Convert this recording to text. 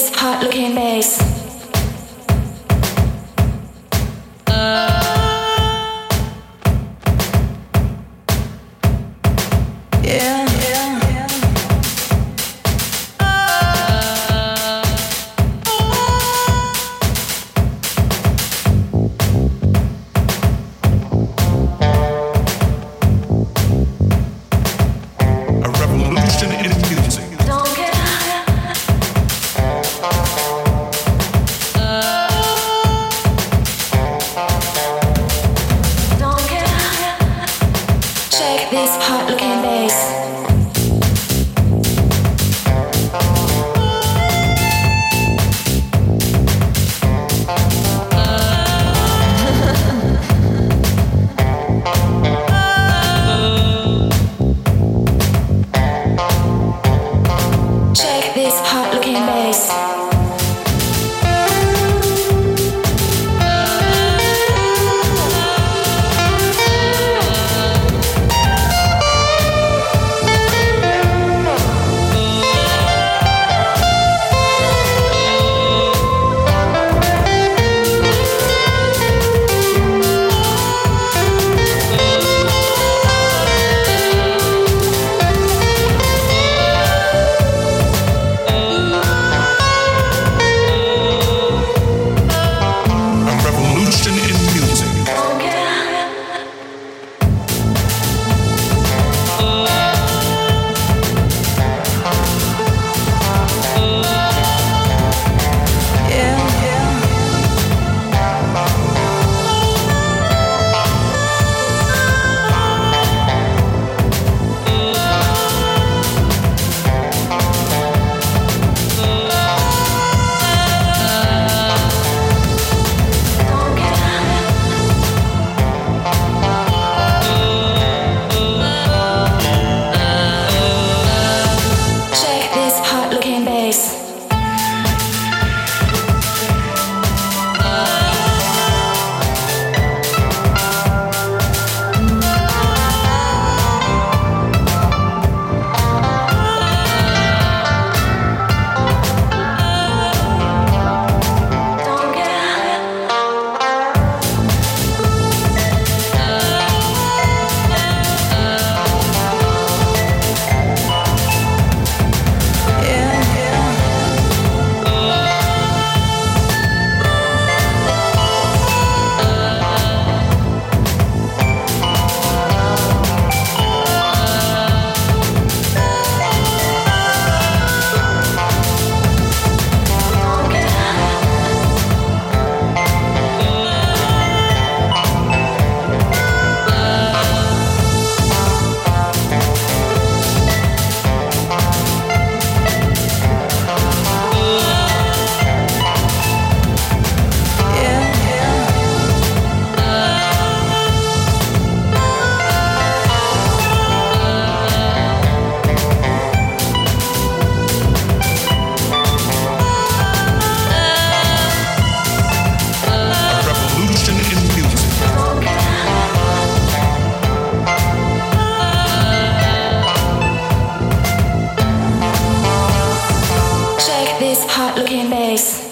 This hot looking bass. Shake this hot looking bass. this hot looking bass.